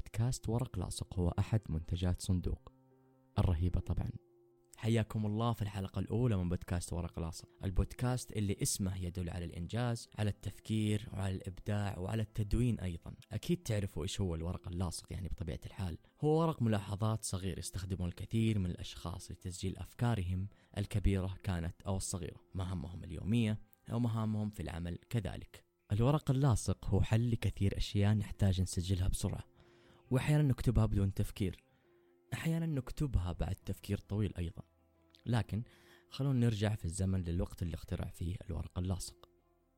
بودكاست ورق لاصق هو أحد منتجات صندوق. الرهيبة طبعا. حياكم الله في الحلقة الأولى من بودكاست ورق لاصق. البودكاست اللي اسمه يدل على الإنجاز على التفكير وعلى الإبداع وعلى التدوين أيضا. أكيد تعرفوا إيش هو الورق اللاصق يعني بطبيعة الحال. هو ورق ملاحظات صغير يستخدمه الكثير من الأشخاص لتسجيل أفكارهم الكبيرة كانت أو الصغيرة. مهامهم اليومية أو مهامهم في العمل كذلك. الورق اللاصق هو حل لكثير أشياء نحتاج نسجلها بسرعة. وأحيانا نكتبها بدون تفكير. أحيانا نكتبها بعد تفكير طويل أيضا. لكن خلونا نرجع في الزمن للوقت اللي اخترع فيه الورق اللاصق.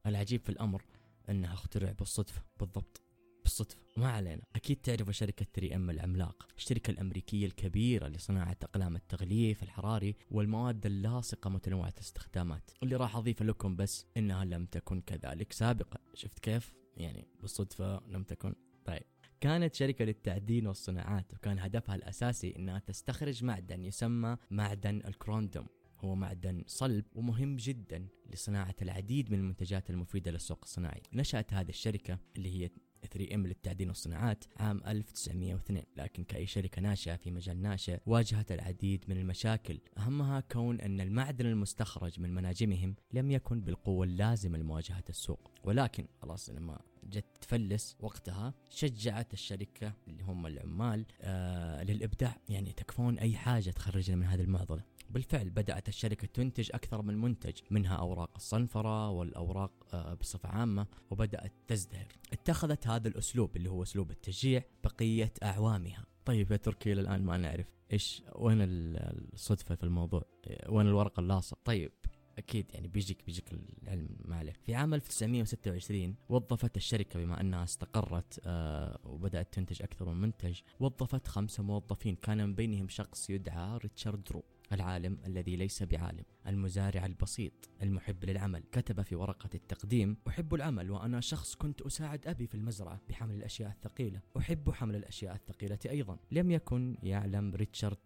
العجيب في الأمر أنها اخترع بالصدفة بالضبط بالصدفة. ما علينا. أكيد تعرفوا شركة 3 إم العملاق الشركة الأمريكية الكبيرة لصناعة أقلام التغليف الحراري والمواد اللاصقة متنوعة الاستخدامات. اللي راح أضيف لكم بس إنها لم تكن كذلك سابقا شفت كيف؟ يعني بالصدفة لم تكن. طيب. كانت شركة للتعدين والصناعات وكان هدفها الأساسي أنها تستخرج معدن يسمى معدن الكروندوم. هو معدن صلب ومهم جدا لصناعة العديد من المنتجات المفيدة للسوق الصناعي. نشأت هذه الشركة اللي هي 3 إم للتعدين والصناعات عام 1902 لكن كأي شركة ناشئة في مجال ناشئ واجهت العديد من المشاكل. أهمها كون أن المعدن المستخرج من مناجمهم لم يكن بالقوة اللازمة لمواجهة السوق. ولكن خلاص لما جت تفلس وقتها شجعت الشركة اللي هم العمال آه للإبداع. يعني تكفون أي حاجة تخرجنا من هذه المعضلة. بالفعل بدأت الشركة تنتج أكثر من منتج منها أوراق الصنفرة والأوراق آه، بصفة عامة وبدأت تزدهر. اتخذت هذا الأسلوب اللي هو أسلوب التشجيع بقية أعوامها. طيب يا تركي الآن ما نعرف إيش وين الصدفة في الموضوع؟ وين الورق اللاصق طيب. أكيد يعني بيجيك بيجيك العلم ما في عام 1926 وظفت الشركة بما أنها استقرت آه وبدأت تنتج أكثر من منتج وظفت خمسة موظفين. كان من بينهم شخص يدعى ريتشارد رو العالم الذي ليس بعالم المزارع البسيط المحب للعمل. كتب في ورقة التقديم أحب العمل وأنا شخص كنت أساعد أبي في المزرعة بحمل الأشياء الثقيلة. أحب حمل الأشياء الثقيلة أيضا. لم يكن يعلم ريتشارد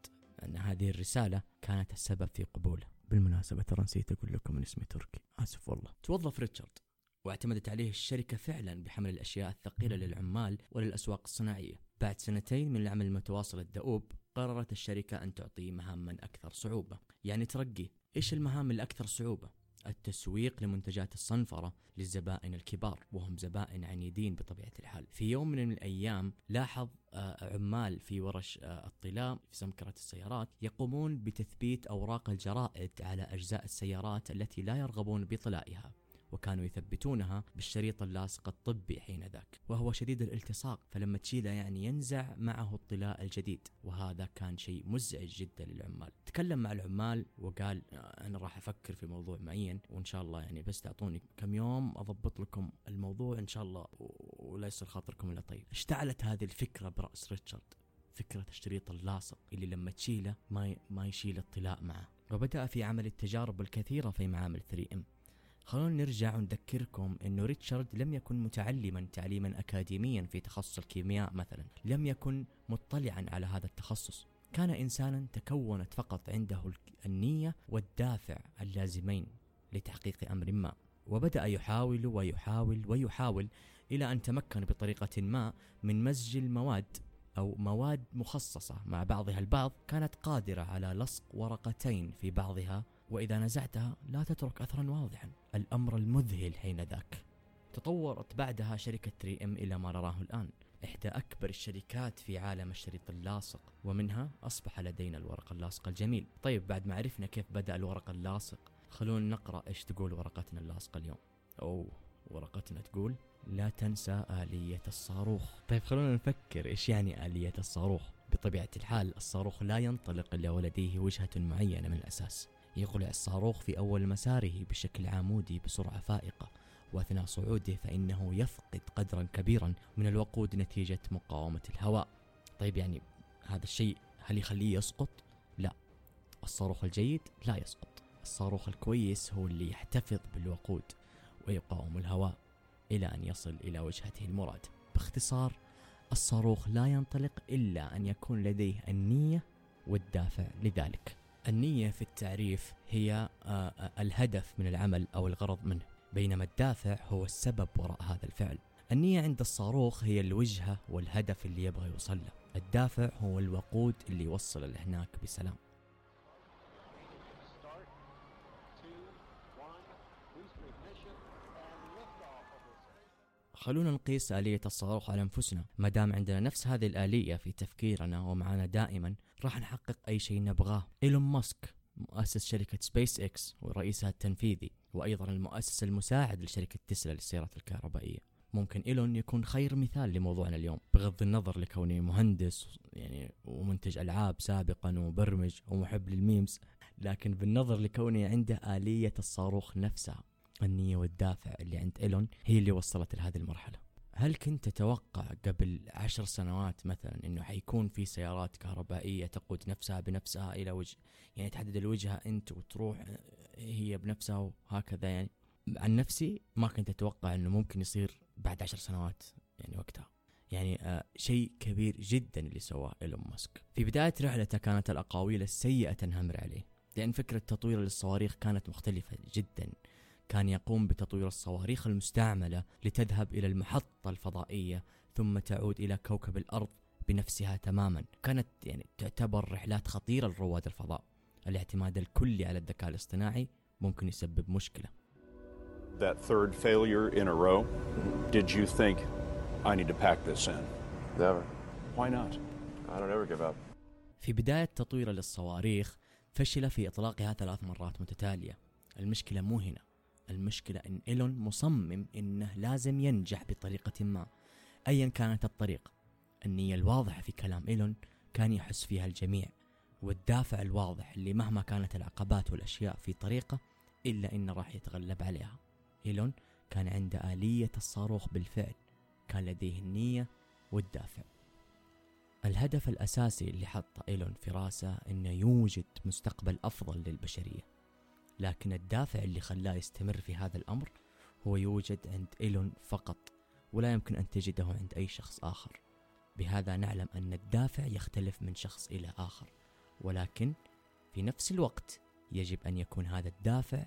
أن هذه الرسالة كانت السبب في قبوله. بالمناسبة ترى نسيت أقول لكم أن اسمي تركي. آسف والله. توظف ريتشارد. واعتمدت عليه الشركة فعلا بحمل الأشياء الثقيلة للعمال وللأسواق الصناعية. بعد سنتين من العمل المتواصل الدؤوب قررت الشركة أن تعطيه مهاما أكثر صعوبة. يعني ترقي إيش المهام الأكثر صعوبة؟ التسويق لمنتجات الصنفرة للزبائن الكبار وهم زبائن عنيدين بطبيعة الحال. في يوم من الأيام لاحظ آه، عمال في ورش آه، الطلاء في سمكرة السيارات يقومون بتثبيت أوراق الجرائد على أجزاء السيارات التي لا يرغبون بطلائها. وكانوا يثبتونها بالشريط اللاصق الطبي حين ذاك. وهو شديد الالتصاق فلما تشيله يعني ينزع معه الطلاء الجديد. وهذا كان شيء مزعج جدا للعمال. تكلم مع العمال وقال أنا راح أفكر في موضوع معين وإن شاء الله يعني بس تعطوني كم يوم أضبط لكم الموضوع إن شاء الله ولا يصير خاطركم إلا طيب. اشتعلت هذه الفكرة برأس ريتشارد فكرة الشريط اللاصق اللي لما تشيله ما ما يشيل الطلاء معه. وبدأ في عمل التجارب الكثيرة في معامل 3 إم. خلونا نرجع ونذكركم إنه ريتشارد لم يكن متعلما تعليما اكاديميا في تخصص الكيمياء مثلا لم يكن مطلعا على هذا التخصص. كان انسانا تكونت فقط عنده النية والدافع اللازمين لتحقيق أمر ما. وبدأ يحاول ويحاول ويحاول إلى أن تمكن بطريقة ما من مزج المواد أو مواد مخصصة مع بعضها البعض كانت قادرة على لصق ورقتين في بعضها وإذا نزعتها لا تترك أثرا واضحا. الأمر المذهل حين ذاك. تطورت بعدها شركة 3 إم إلى ما نراه الآن. إحدى أكبر الشركات في عالم الشريط اللاصق ومنها أصبح لدينا الورق اللاصق الجميل. طيب بعد ما عرفنا كيف بدأ الورق اللاصق خلونا نقرأ إيش تقول ورقتنا اللاصقة اليوم. أوه ورقتنا تقول لا تنسى آلية الصاروخ. طيب خلونا نفكر إيش يعني آلية الصاروخ. بطبيعة الحال الصاروخ لا ينطلق إلا ولديه وجهة معينة من الأساس. يقلع الصاروخ في أول مساره بشكل عمودي بسرعة فائقة وأثناء صعوده فإنه يفقد قدرا كبيرا من الوقود نتيجة مقاومة الهواء. طيب يعني هذا الشيء هل يخليه يسقط؟ لا. الصاروخ الجيد لا يسقط. الصاروخ الكويس هو اللي يحتفظ بالوقود ويقاوم الهواء إلى أن يصل إلى وجهته المراد. باختصار الصاروخ لا ينطلق إلا أن يكون لديه النية والدافع لذلك. النية في التعريف هي آه، آه، الهدف من العمل أو الغرض منه بينما الدافع هو السبب وراء هذا الفعل. النية عند الصاروخ هي الوجهة والهدف اللي يبغى يوصل له. الدافع هو الوقود اللي يوصل لهناك بسلام. خلونا نقيس آلية الصاروخ على أنفسنا. ما دام عندنا نفس هذه الآلية في تفكيرنا ومعنا دائما راح نحقق أي شيء نبغاه. إيلون ماسك مؤسس شركة سبيس إكس ورئيسها التنفيذي وأيضا المؤسس المساعد لشركة تسلا للسيارات الكهربائية. ممكن إيلون يكون خير مثال لموضوعنا اليوم. بغض النظر لكوني مهندس يعني ومنتج ألعاب سابقا ومبرمج ومحب لل memes لكن بالنظر لكوني عنده آلية الصاروخ نفسها. النية والدافع اللي عند إيلون هي اللي وصلت لهذه المرحلة. هل كنت تتوقع قبل عشر سنوات مثلا إنه حيكون في سيارات كهربائية تقود نفسها بنفسها إلى وجه يعني تحدد الوجهة أنت وتروح هي بنفسها وهكذا يعني؟ عن نفسي ما كنت أتوقع إنه ممكن يصير بعد عشر سنوات يعني وقتها. يعني آه شيء كبير جدا اللي سواه إيلون ماسك. في بداية رحلته كانت الأقاويل السيئة تنهمر عليه لأن فكرة تطوير للصواريخ كانت مختلفة جدا. كان يقوم بتطوير الصواريخ المستعملة لتذهب إلى المحطة الفضائية ثم تعود إلى كوكب الأرض بنفسها تماما كانت يعني تعتبر رحلات خطيرة لرواد الفضاء الاعتماد الكلي على الذكاء الاصطناعي ممكن يسبب مشكلة That third failure in a row, did you think I need to pack this in? Never. Why not? I don't ever give up. في بداية تطويره للصواريخ فشل في إطلاقها ثلاث مرات متتالية المشكلة مو هنا المشكلة إن إيلون مصمم إنه لازم ينجح بطريقة ما. أيا كانت الطريقة النية الواضحة في كلام إيلون كان يحس فيها الجميع والدافع الواضح اللي مهما كانت العقبات والأشياء في طريقه إلا إنه راح يتغلب عليها. إيلون كان عنده آلية الصاروخ بالفعل كان لديه النية والدافع. الهدف الأساسي اللي حطه إيلون في رأسه إنه يوجد مستقبل أفضل للبشرية. لكن الدافع اللي خلاه يستمر في هذا الأمر هو يوجد عند إيلون فقط ولا يمكن أن تجده عند أي شخص آخر. بهذا نعلم أن الدافع يختلف من شخص إلى آخر ولكن في نفس الوقت يجب أن يكون هذا الدافع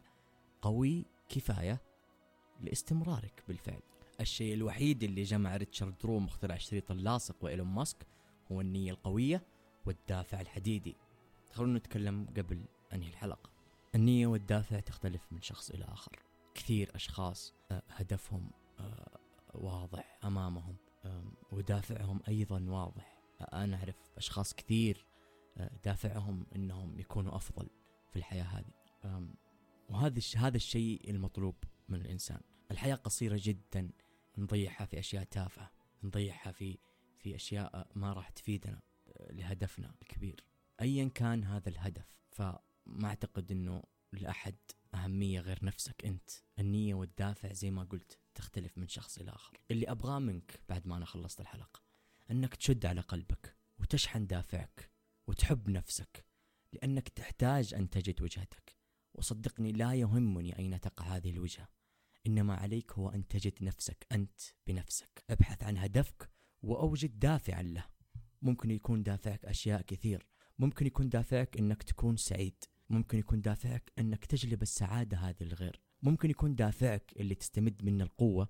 قوي كفاية لاستمرارك بالفعل. الشيء الوحيد اللي جمع ريتشارد درو مخترع الشريط اللاصق وإيلون ماسك هو النية القوية والدافع الحديدي. خلونا نتكلم قبل أنهي الحلقة. النية والدافع تختلف من شخص إلى آخر. كثير أشخاص آه، هدفهم آه، واضح أمامهم ودافعهم أيضا واضح. أنا أعرف أشخاص كثير آه، دافعهم أنهم يكونوا أفضل في الحياة هذه. وهذا هذا الشيء المطلوب من الإنسان. الحياة قصيرة جدا نضيعها في أشياء تافهة نضيعها في في أشياء ما راح تفيدنا لهدفنا الكبير. أيا كان هذا الهدف فما أعتقد أنه لأحد أهمية غير نفسك أنت. النية والدافع زي ما قلت تختلف من شخص إلى آخر. اللي أبغاه منك بعد ما أنا خلصت الحلقة أنك تشد على قلبك وتشحن دافعك وتحب نفسك لأنك تحتاج أن تجد وجهتك. وصدقني لا يهمني أين تقع هذه الوجهة إنما عليك هو أن تجد نفسك أنت بنفسك. أبحث عن هدفك وأوجد دافعا له. ممكن يكون دافعك أشياء كثير ممكن يكون دافعك أنك تكون سعيد. ممكن يكون دافعك أنك تجلب السعادة هذه للغير. ممكن يكون دافعك اللي تستمد منه القوة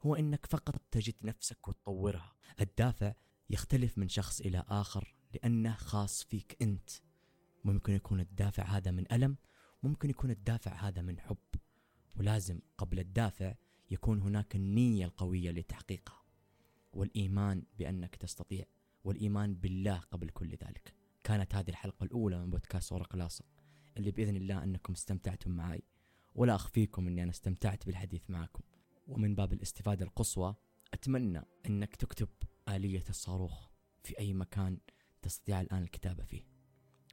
هو أنك فقط تجد نفسك وتطورها. الدافع يختلف من شخص إلى آخر لأنه خاص فيك أنت. ممكن يكون الدافع هذا من ألم ممكن يكون الدافع هذا من حب. ولازم قبل الدافع يكون هناك النية القوية لتحقيقها. والإيمان بأنك تستطيع والإيمان بالله قبل كل ذلك. كانت هذه الحلقة الأولى من بودكاست ورق لاصق اللي بإذن الله أنكم استمتعتم معي ولا أخفيكم أني أنا استمتعت بالحديث معكم. ومن باب الاستفادة القصوى أتمنى أنك تكتب آلية الصاروخ في أي مكان تستطيع الآن الكتابة فيه.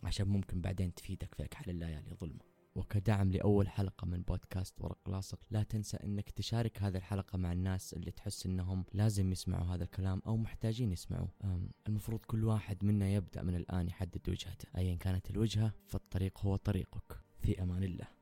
عشان ممكن بعدين تفيدك في أكحل الليالي ظلمه وكدعم لأول حلقة من بودكاست ورق لاصق. لا تنسى أنك تشارك هذه الحلقة مع الناس اللي تحس أنهم لازم يسمعوا هذا الكلام أو محتاجين يسمعوا المفروض كل واحد منا يبدأ من الآن يحدد وجهته. أيا كانت الوجهة فالطريق هو طريقك. في أمان الله.